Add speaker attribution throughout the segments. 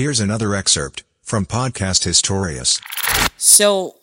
Speaker 1: Here's another excerpt from Podcast Historius.
Speaker 2: So,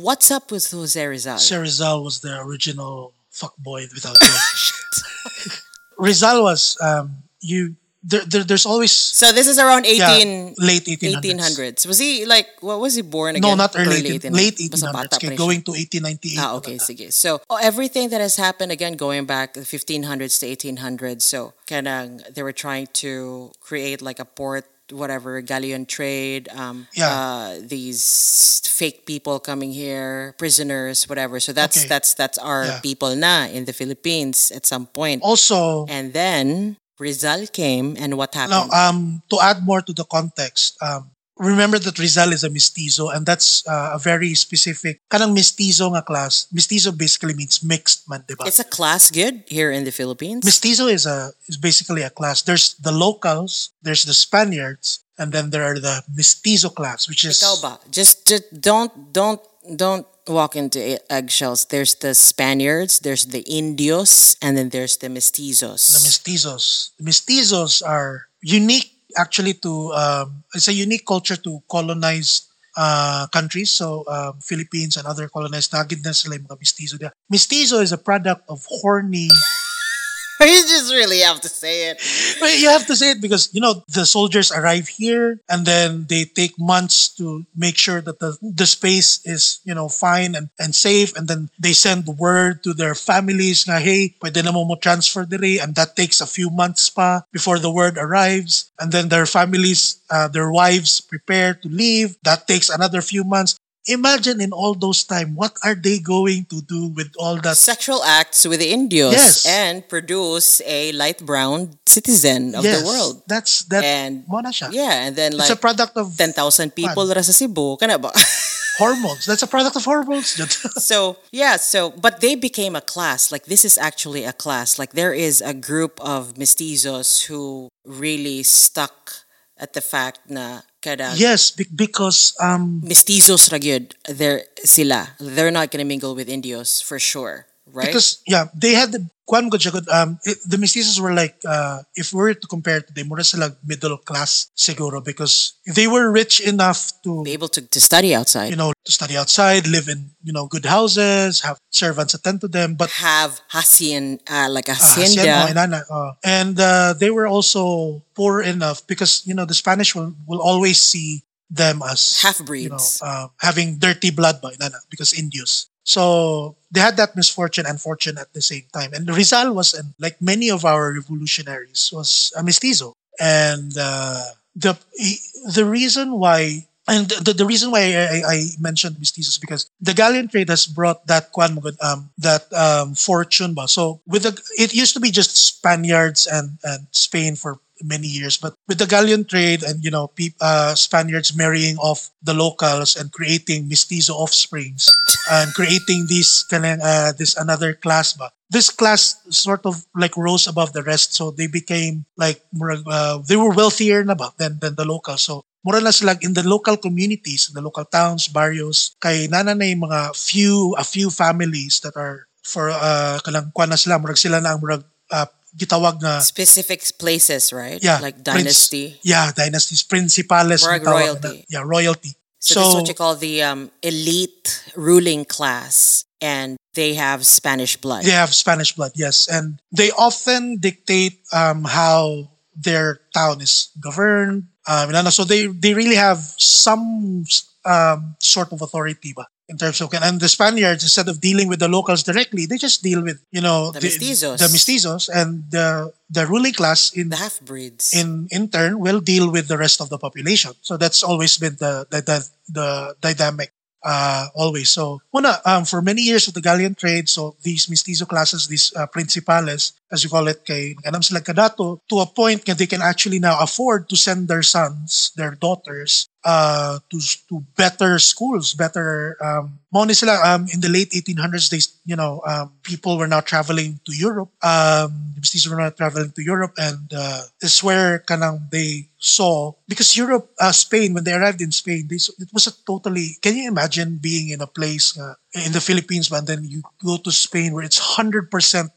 Speaker 2: what's up with Jose Rizal?
Speaker 3: Sir Rizal was the original fuckboy without joke. Rizal was um, you. There, there, there's always
Speaker 2: So this is around 18,
Speaker 3: yeah, late 1800s.
Speaker 2: 1800s. Was he like, what was he born again?
Speaker 3: No, not early, 18,
Speaker 2: 1800s.
Speaker 3: late
Speaker 2: Basta
Speaker 3: 1800s. Okay, going to 1898.
Speaker 2: Ah, okay, sige. So, oh, everything that has happened, again, going back the 1500s to 1800s, so, kanang, they were trying to create like a port, whatever, galleon trade, um,
Speaker 3: Yeah.
Speaker 2: uh, these fake people coming here, prisoners, whatever. So that's,
Speaker 3: Okay.
Speaker 2: that's, that's our
Speaker 3: Yeah.
Speaker 2: people na in the Philippines at some point.
Speaker 3: Also,
Speaker 2: And then, Rizal came, and what
Speaker 3: now
Speaker 2: happened?
Speaker 3: um, to add more to the context, um, remember that Rizal is a mestizo, and that's uh, a very specific kanang mestizo nga class. Mestizo basically means mixed man, diba?
Speaker 2: it's a class good here in the Philippines.
Speaker 3: Mestizo is a is basically a class. There's the locals, there's the Spaniards, and then there are the mestizo class, which is?
Speaker 2: Just, just don't, don't, don't walk into eggshells. There's the Spaniards, there's the Indios, and then there's the Mestizos.
Speaker 3: the mestizos. The mestizos are unique actually to um, it's a unique culture to colonized uh, countries. So um, Philippines and other colonized nagid na sila yung mga mestizo. Mestizo is a product of horny.
Speaker 2: you just really have to say it.
Speaker 3: But you have to say it because you know the soldiers arrive here and then they take months to make sure that the, the space is you know fine and, and safe. And then they send the word to their families na hey pwede na mo mo transfer diri and that takes a few months pa before the word arrives. And then their families uh, their wives prepare to leave. That takes another few months imagine in all those time what are they going to do with all that
Speaker 2: Sexual acts with the Indios
Speaker 3: Yes.
Speaker 2: and produce a light brown citizen of
Speaker 3: yes
Speaker 2: the world.
Speaker 3: that's that
Speaker 2: And
Speaker 3: mo na siya.
Speaker 2: yeah, and then
Speaker 3: it's
Speaker 2: like
Speaker 3: a product of
Speaker 2: 10,000 people ra sa Cebu. Kana ba?
Speaker 3: hormones. That's a product of hormones.
Speaker 2: so yeah so but they became a class like this is actually a class like there is a group of mestizos who really stuck at the fact na kada
Speaker 3: yes, be- because um,
Speaker 2: mestizos ra gyud they're sila they're not gonna mingle with indios for sure right?
Speaker 3: Because yeah, they had the kwan ko um, it- the mestizos were like uh, if we were to compare today, mura sila middle class seguro because they were rich enough to
Speaker 2: be able to, to study outside.
Speaker 3: You know to study outside, live in you know good houses, have servants attend to them, but
Speaker 2: have hacian uh, like a
Speaker 3: Ah, hacienda,
Speaker 2: hacienda
Speaker 3: inana, uh, and uh, they were also poor enough because you know the Spanish will, will always see them as
Speaker 2: half
Speaker 3: you know
Speaker 2: breeds.
Speaker 3: uh, having dirty blood ba inana because Indios. So they had that misfortune and fortune at the same time. And Rizal was, an, like many of our revolutionaries, was a mestizo. And uh, the the reason why and the, the reason why I, I mentioned mestizos because the galleon trade has brought that kwan um that um fortune ba. So with the it used to be just Spaniards and and Spain for many years but with the galleon trade and you know peop, uh, Spaniards marrying off the locals and creating mestizo offsprings and creating this uh, this another class ba this class sort of like rose above the rest so they became like uh, they were wealthier than than the locals so mura na sila in the local communities in the local towns barrios kay nana na yung mga few a few families that are for uh kanang kuan na sila murag sila na ang murag uh, gitawag nga
Speaker 2: specific places right
Speaker 3: yeah
Speaker 2: like
Speaker 3: prince-
Speaker 2: dynasty
Speaker 3: yeah dynasties principales
Speaker 2: Murag royalty.
Speaker 3: na. yeah royalty
Speaker 2: So, this is what you call the um, elite ruling class, and they have Spanish blood.
Speaker 3: They have Spanish blood, yes, and they often dictate um, how their town is governed. Um, and so they they really have some um, sort of authority, ba, in terms of and the Spaniards instead of dealing with the locals directly, they just deal with you know
Speaker 2: The mestizos.
Speaker 3: the mestizos, and the the ruling class in
Speaker 2: The half breeds.
Speaker 3: in in turn will deal with the rest of the population. So that's always been the the the, the dynamic uh, always. So una, um, for many years of the galleon trade, so these mestizo classes, these uh, principales, as you call it, kay ganam sila kadato, to a point that they can actually now afford to send their sons, their daughters, uh, to to better schools, better um, Sila, um, in the late 1800s, they, you know, um, people were now traveling to Europe. Um, the were now traveling to Europe and uh, this is where kanang they saw, because Europe, uh, Spain, when they arrived in Spain, they, it was a totally, can you imagine being in a place uh, in the Philippines, but then you go to Spain where it's 100%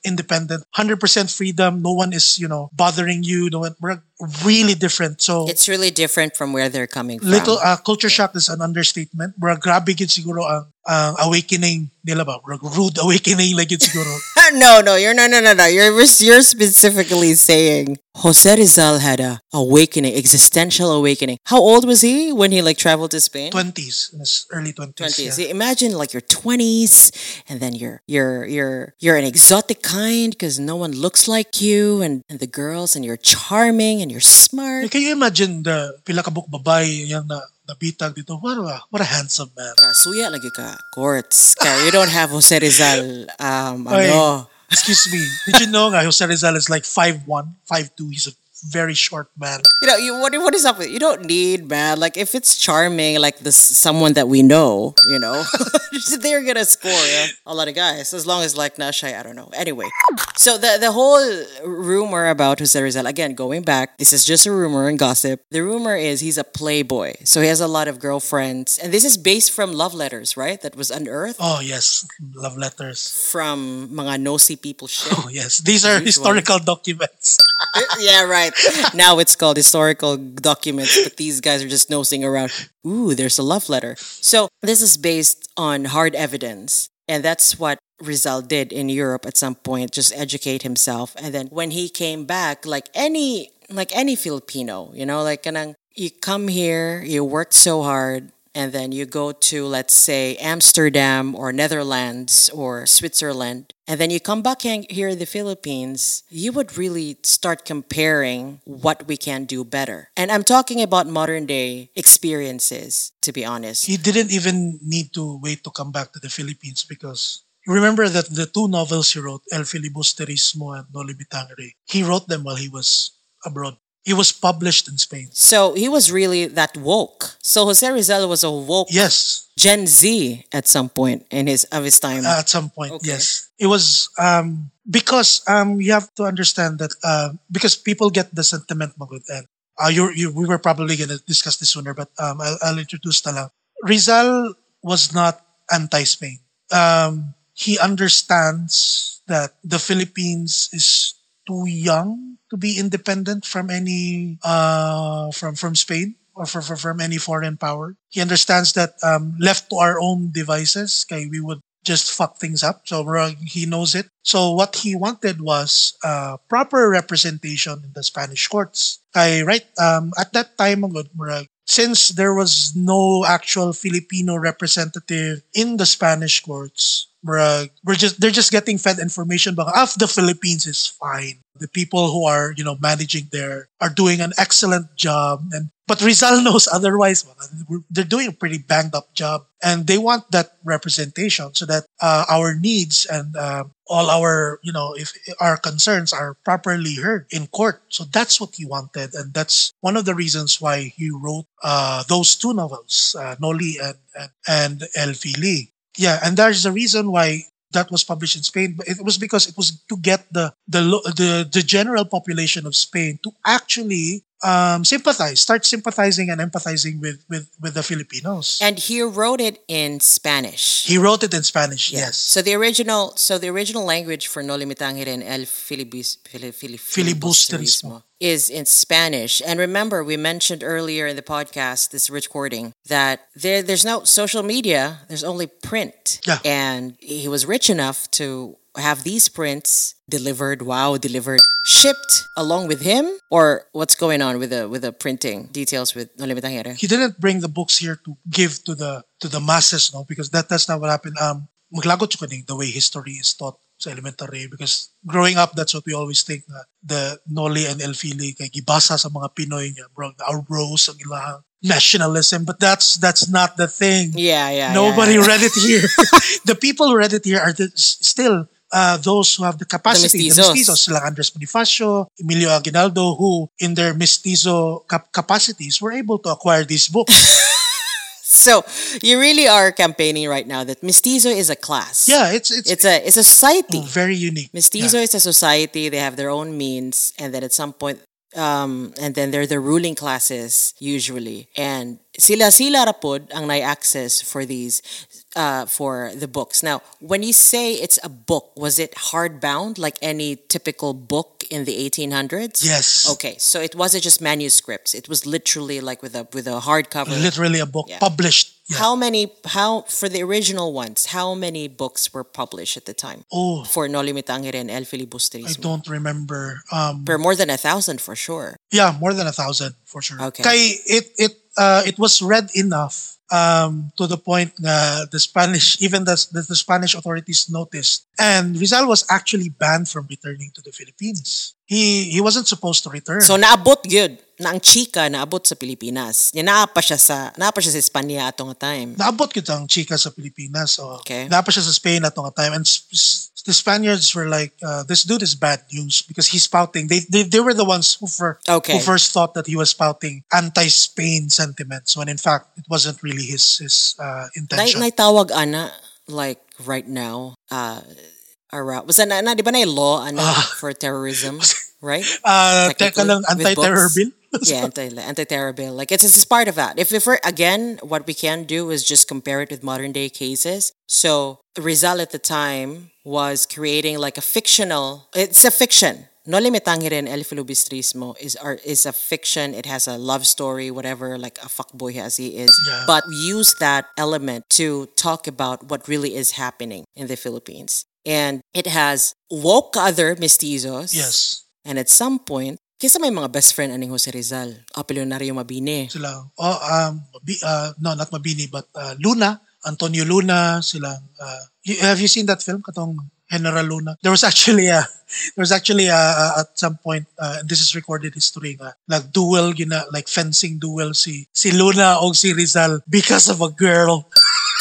Speaker 3: independent, 100% freedom, no one is, you know, bothering you, no one, we're really different. So,
Speaker 2: It's really different from where they're coming from.
Speaker 3: little uh, culture shock is an understatement. Grabe gid siguro ang ang awakening nila ba? Rude awakening like yun siguro.
Speaker 2: no, no, you're no, no, no, no. You're you're specifically saying Jose Rizal had a awakening, existential awakening. How old was he when he like traveled to Spain?
Speaker 3: 20s, in his early 20s.
Speaker 2: Twenties.
Speaker 3: yeah.
Speaker 2: Imagine like your twenties, and then you're you're you're you're an exotic kind because no one looks like you, and, and the girls, and you're charming and you're smart.
Speaker 3: Can you imagine the pila ka buk babae yang na nabitag dito? What a, what a handsome man.
Speaker 2: Ah, Suya lagi ka. Courts. Kaya you don't have Jose Rizal. Um,
Speaker 3: Oy,
Speaker 2: ano.
Speaker 3: excuse me. Did you know nga Jose Rizal is like 5'1", 5'2"? He's a very short man.
Speaker 2: You know, you, what, what is up with You don't need, man. Like, if it's charming, like this someone that we know, you know, they're gonna score yeah, a lot of guys. As long as, like, shy, I don't know. Anyway, so the, the whole rumor about Jose Rizal, again, going back, this is just a rumor and gossip. The rumor is he's a playboy. So he has a lot of girlfriends. And this is based from love letters, right? That was unearthed
Speaker 3: Oh, yes. Love letters.
Speaker 2: from mga nosy people shit.
Speaker 3: Oh, yes. These are historical documents.
Speaker 2: yeah, right. Now it's called historical documents, but these guys are just nosing around. Ooh, there's a love letter. So this is based on hard evidence. And that's what Rizal did in Europe at some point, just educate himself. And then when he came back, like any like any Filipino, you know, like you come here, you worked so hard, and then you go to let's say Amsterdam or Netherlands or Switzerland and then you come back here in the Philippines you would really start comparing what we can do better and I'm talking about modern day experiences to be honest
Speaker 3: he didn't even need to wait to come back to the Philippines because remember that the two novels he wrote, El Filibusterismo and Noli Me Tangere, he wrote them while he was abroad. He was published in Spain.
Speaker 2: so he was really that woke so Jose Rizal was a woke
Speaker 3: Yes,
Speaker 2: Gen Z at some point in his of his time
Speaker 3: at some point,
Speaker 2: Okay.
Speaker 3: yes. It was um, because um, you have to understand that uh, because people get the sentiment magud and uh, you, you, we were probably going to discuss this sooner, but um, I'll, I'll introduce na lang. Rizal was not anti-Spain. Um, he understands that the Philippines is too young to be independent from any uh, from from Spain or from, from, from any foreign power. He understands that um, left to our own devices, kay we would just fuck things up. So he knows it. So what he wanted was uh, proper representation in the Spanish courts. Kay right um, at that time, since there was no actual Filipino representative in the Spanish courts, murag, we're just they're just getting fed information about of ah, the Philippines is fine. The people who are you know managing there are doing an excellent job, and but Rizal knows otherwise. They're doing a pretty banged up job, and they want that representation so that uh, our needs and uh, all our you know if our concerns are properly heard in court. So that's what he wanted, and that's one of the reasons why he wrote uh, those two novels, uh, Noli and and, and El Fili. Yeah, and there's a reason why that was published in Spain. But it was because it was to get the the the, the general population of Spain to actually um, sympathize, start sympathizing and empathizing with with with the Filipinos.
Speaker 2: and he wrote it in Spanish
Speaker 3: he wrote it in Spanish.
Speaker 2: Yeah.
Speaker 3: Yes.
Speaker 2: So the original, so the original language for Noli Me Tangere and El Filibus, Fili, Fili,
Speaker 3: Filibusterismo.
Speaker 2: is in Spanish. And remember, we mentioned earlier in the podcast, this recording, that there there's no social media. There's only print.
Speaker 3: Yeah.
Speaker 2: And he was rich enough to have these prints delivered. Wow, delivered, shipped along with him, or what's going on with the with the printing details with Noli Me Tangere?
Speaker 3: he didn't bring the books here to give to the to the masses, no, because that that's not what happened. Um, maglagot the way history is taught sa elementary because growing up that's what we always think na the Noli and El Fili kay gibasa sa mga Pinoy niya bro our rose ang ilahang nationalism but that's that's not the thing
Speaker 2: Yeah, yeah.
Speaker 3: nobody
Speaker 2: yeah, yeah.
Speaker 3: read it here the people who read it here are the, still uh, those who have the capacity, the
Speaker 2: mestizos.
Speaker 3: mestizos, sila Andres Bonifacio, Emilio Aguinaldo, who in their mestizo cap- capacities were able to acquire these books.
Speaker 2: So you really are campaigning right now that mestizo is a class.
Speaker 3: Yeah, it's it's,
Speaker 2: It's a it's a society.
Speaker 3: very unique.
Speaker 2: Mestizo
Speaker 3: Yeah.
Speaker 2: is a society. They have their own means, and then at some point, um, and then they're the ruling classes usually, and sila sila rapod ang nai access for these, uh, for the books. Now, when you say it's a book, was it hardbound like any typical book in the 1800s?
Speaker 3: Yes.
Speaker 2: Okay, so it wasn't just manuscripts. It was literally like with a with a hardcover.
Speaker 3: Literally a book
Speaker 2: Yeah.
Speaker 3: published. Yeah.
Speaker 2: How many? How for the original ones? How many books were published at the time?
Speaker 3: Oh,
Speaker 2: for Noli Me Tangere and El
Speaker 3: I don't remember. Um,
Speaker 2: For more than a thousand for sure.
Speaker 3: yeah, more than a thousand for sure.
Speaker 2: Okay.
Speaker 3: Kay, it it uh, it was read enough um, to the point na the Spanish, even the, the the Spanish authorities noticed, and Rizal was actually banned from returning to the Philippines. He he wasn't supposed to return.
Speaker 2: So naabot gyud na ang chika naabot sa Pilipinas. Nya naa pa siya sa naa pa siya sa Espanya atong time.
Speaker 3: naabot kita ang chika sa Pilipinas. So,
Speaker 2: Okay.
Speaker 3: Naapa siya sa Spain at nga time. And the Spaniards were like, uh, this dude is bad news because he's spouting. They, they, they were the ones who, for,
Speaker 2: Okay.
Speaker 3: who first thought that he was spouting anti-Spain sentiments when in fact it wasn't really his, his uh,
Speaker 2: Nay
Speaker 3: intention.
Speaker 2: tawag ana like right now uh around was na, na di ba na law ana for terrorism, right?
Speaker 3: uh, teka lang, anti-terror bill?
Speaker 2: yeah, anti anti-terror bill. Like it's, it's part of that. If if we're again, what we can do is just compare it with modern day cases. So Rizal at the time was creating like a fictional. It's a fiction. Noli Me Tangere El Filibusterismo is art is a fiction. It has a love story, whatever, like a fuckboy as he is.
Speaker 3: Yeah.
Speaker 2: But use that element to talk about what really is happening in the Philippines. And it has woke other mestizos.
Speaker 3: yes.
Speaker 2: And at some point, kisa may mga best friend aning Jose Rizal, Apelionario Mabini.
Speaker 3: Sila, oh, um, Mabi- uh, no, not Mabini, but uh, Luna, Antonio Luna, silang, uh, you, have you seen that film, katong General Luna? There was actually a, there was actually a, a- at some point, uh, and this is recorded history nga, like duel, gina, like fencing duel si, si Luna o si Rizal because of a girl.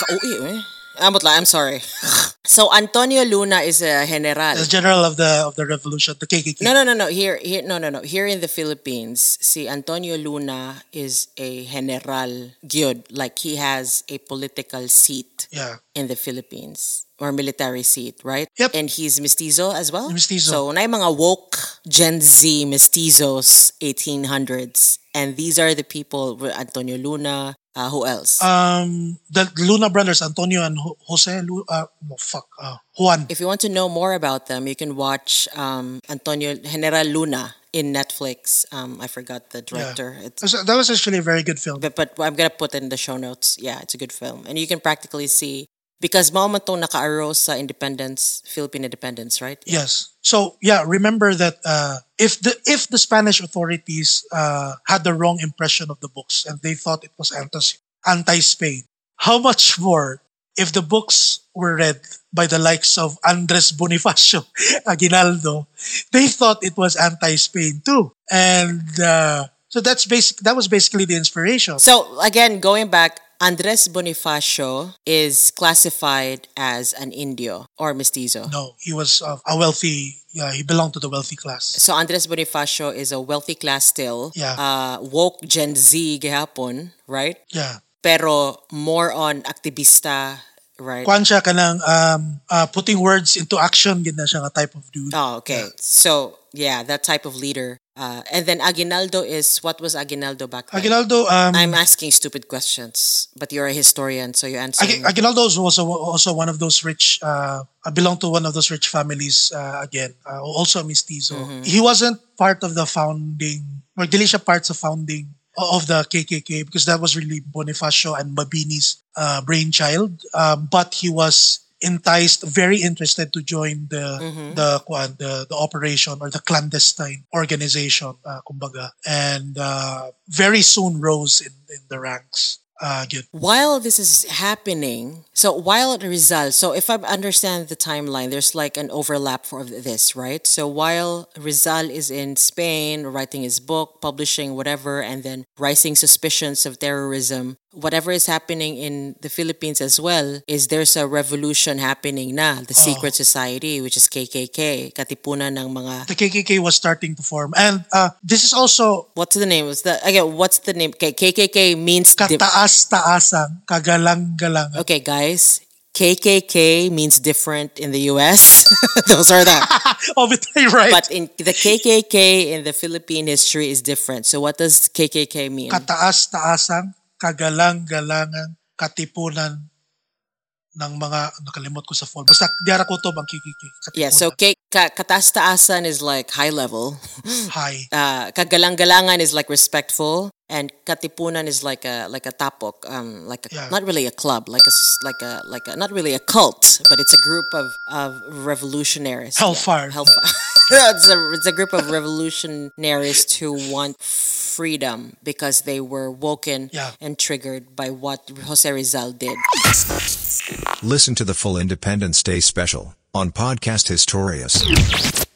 Speaker 2: Kauwi eh. Ah, Amot lang, I'm sorry. so Antonio Luna is a general.
Speaker 3: The general of the of the revolution, the KKK.
Speaker 2: No, no, no, no. Here, here, no, no, no. Here in the Philippines, si Antonio Luna is a general gyud. Like he has a political seat
Speaker 3: Yeah.
Speaker 2: in the Philippines or military seat, right?
Speaker 3: Yep.
Speaker 2: And he's mestizo as well.
Speaker 3: Mestizo.
Speaker 2: So na mga woke Gen Z mestizos 1800s, and these are the people. with Antonio Luna. Uh, who else?
Speaker 3: Um, the Luna brothers, Antonio and Jose, Lu- uh, no, fuck, uh, Juan.
Speaker 2: if you want to know more about them, you can watch um, Antonio General Luna in Netflix. Um, I forgot the director. It's,
Speaker 3: That was- That was actually a very good film.
Speaker 2: but, but I'm gonna put it in the show notes. Yeah, it's a good film, and you can practically see because mao man tong naka-arrow sa independence, Philippine independence, right?
Speaker 3: Yes. So yeah, remember that uh, if the if the Spanish authorities uh, had the wrong impression of the books and they thought it was anti anti Spain, how much more if the books were read by the likes of Andres Bonifacio Aguinaldo, they thought it was anti Spain too, and uh, so that's basic. That was basically the inspiration.
Speaker 2: So again, going back, Andres Bonifacio is classified as an Indio or mestizo.
Speaker 3: No, he was uh, a wealthy. Yeah, he belonged to the wealthy class.
Speaker 2: So Andres Bonifacio is a wealthy class still.
Speaker 3: Yeah.
Speaker 2: Uh, woke Gen Z gihapon, right?
Speaker 3: Yeah.
Speaker 2: Pero more on activista, right?
Speaker 3: Kwan siya kanang um, uh, putting words into action, gina siya nga type of dude.
Speaker 2: Oh, okay. So yeah, that type of leader. Uh, and then Aguinaldo is what was Aguinaldo back then?
Speaker 3: Aguinaldo, um,
Speaker 2: I'm asking stupid questions, but you're a historian, so you answer.
Speaker 3: Ag- Aguinaldo was also also one of those rich. Uh, uh, belonged to one of those rich families. Uh, again, uh, also a mestizo. He wasn't part of the founding, or dili siya part sa founding of the KKK because that was really Bonifacio and Mabini's uh, brainchild. Um, but he was enticed, very interested to join the the kuan, the the operation or the clandestine organization, uh, kumbaga, and uh, very soon rose in in the ranks. Uh,
Speaker 2: while this is happening, so while at Rizal, so if I understand the timeline, there's like an overlap for this, right? So while Rizal is in Spain writing his book, publishing whatever, and then rising suspicions of terrorism, whatever is happening in the Philippines as well is there's a revolution happening na, the secret society, which is KKK, katipunan ng mga,
Speaker 3: The KKK was starting to form. And uh, this is also
Speaker 2: what's the name? What's the, again, what's the name? KKK means,
Speaker 3: kataas-taasang, kagalang-galangan.
Speaker 2: okay guys, KKK means different in the US. Those are the,
Speaker 3: oh, you're right.
Speaker 2: but in the KKK in the Philippine history is different. So what does KKK mean?
Speaker 3: kataas-taasang, kagalang-galangan, katipunan ng mga, nakalimot ko sa phone. Basta, diara ko to bang KKK.
Speaker 2: Yeah, so K- ka- kataas-taasan is like high level.
Speaker 3: High.
Speaker 2: uh, kagalang-galangan is like respectful, and katipunan is like a like a tapok, um, like a,
Speaker 3: Yeah.
Speaker 2: not really a club, like a like a like a not really a cult, but it's a group of of revolutionaries.
Speaker 3: Hellfire.
Speaker 2: Yeah, hellfire. it's a it's a group of revolutionaries who want freedom because they were woken
Speaker 3: Yeah.
Speaker 2: and triggered by what Jose Rizal did.
Speaker 1: Listen to the full Independence Day special on Podcast Historias.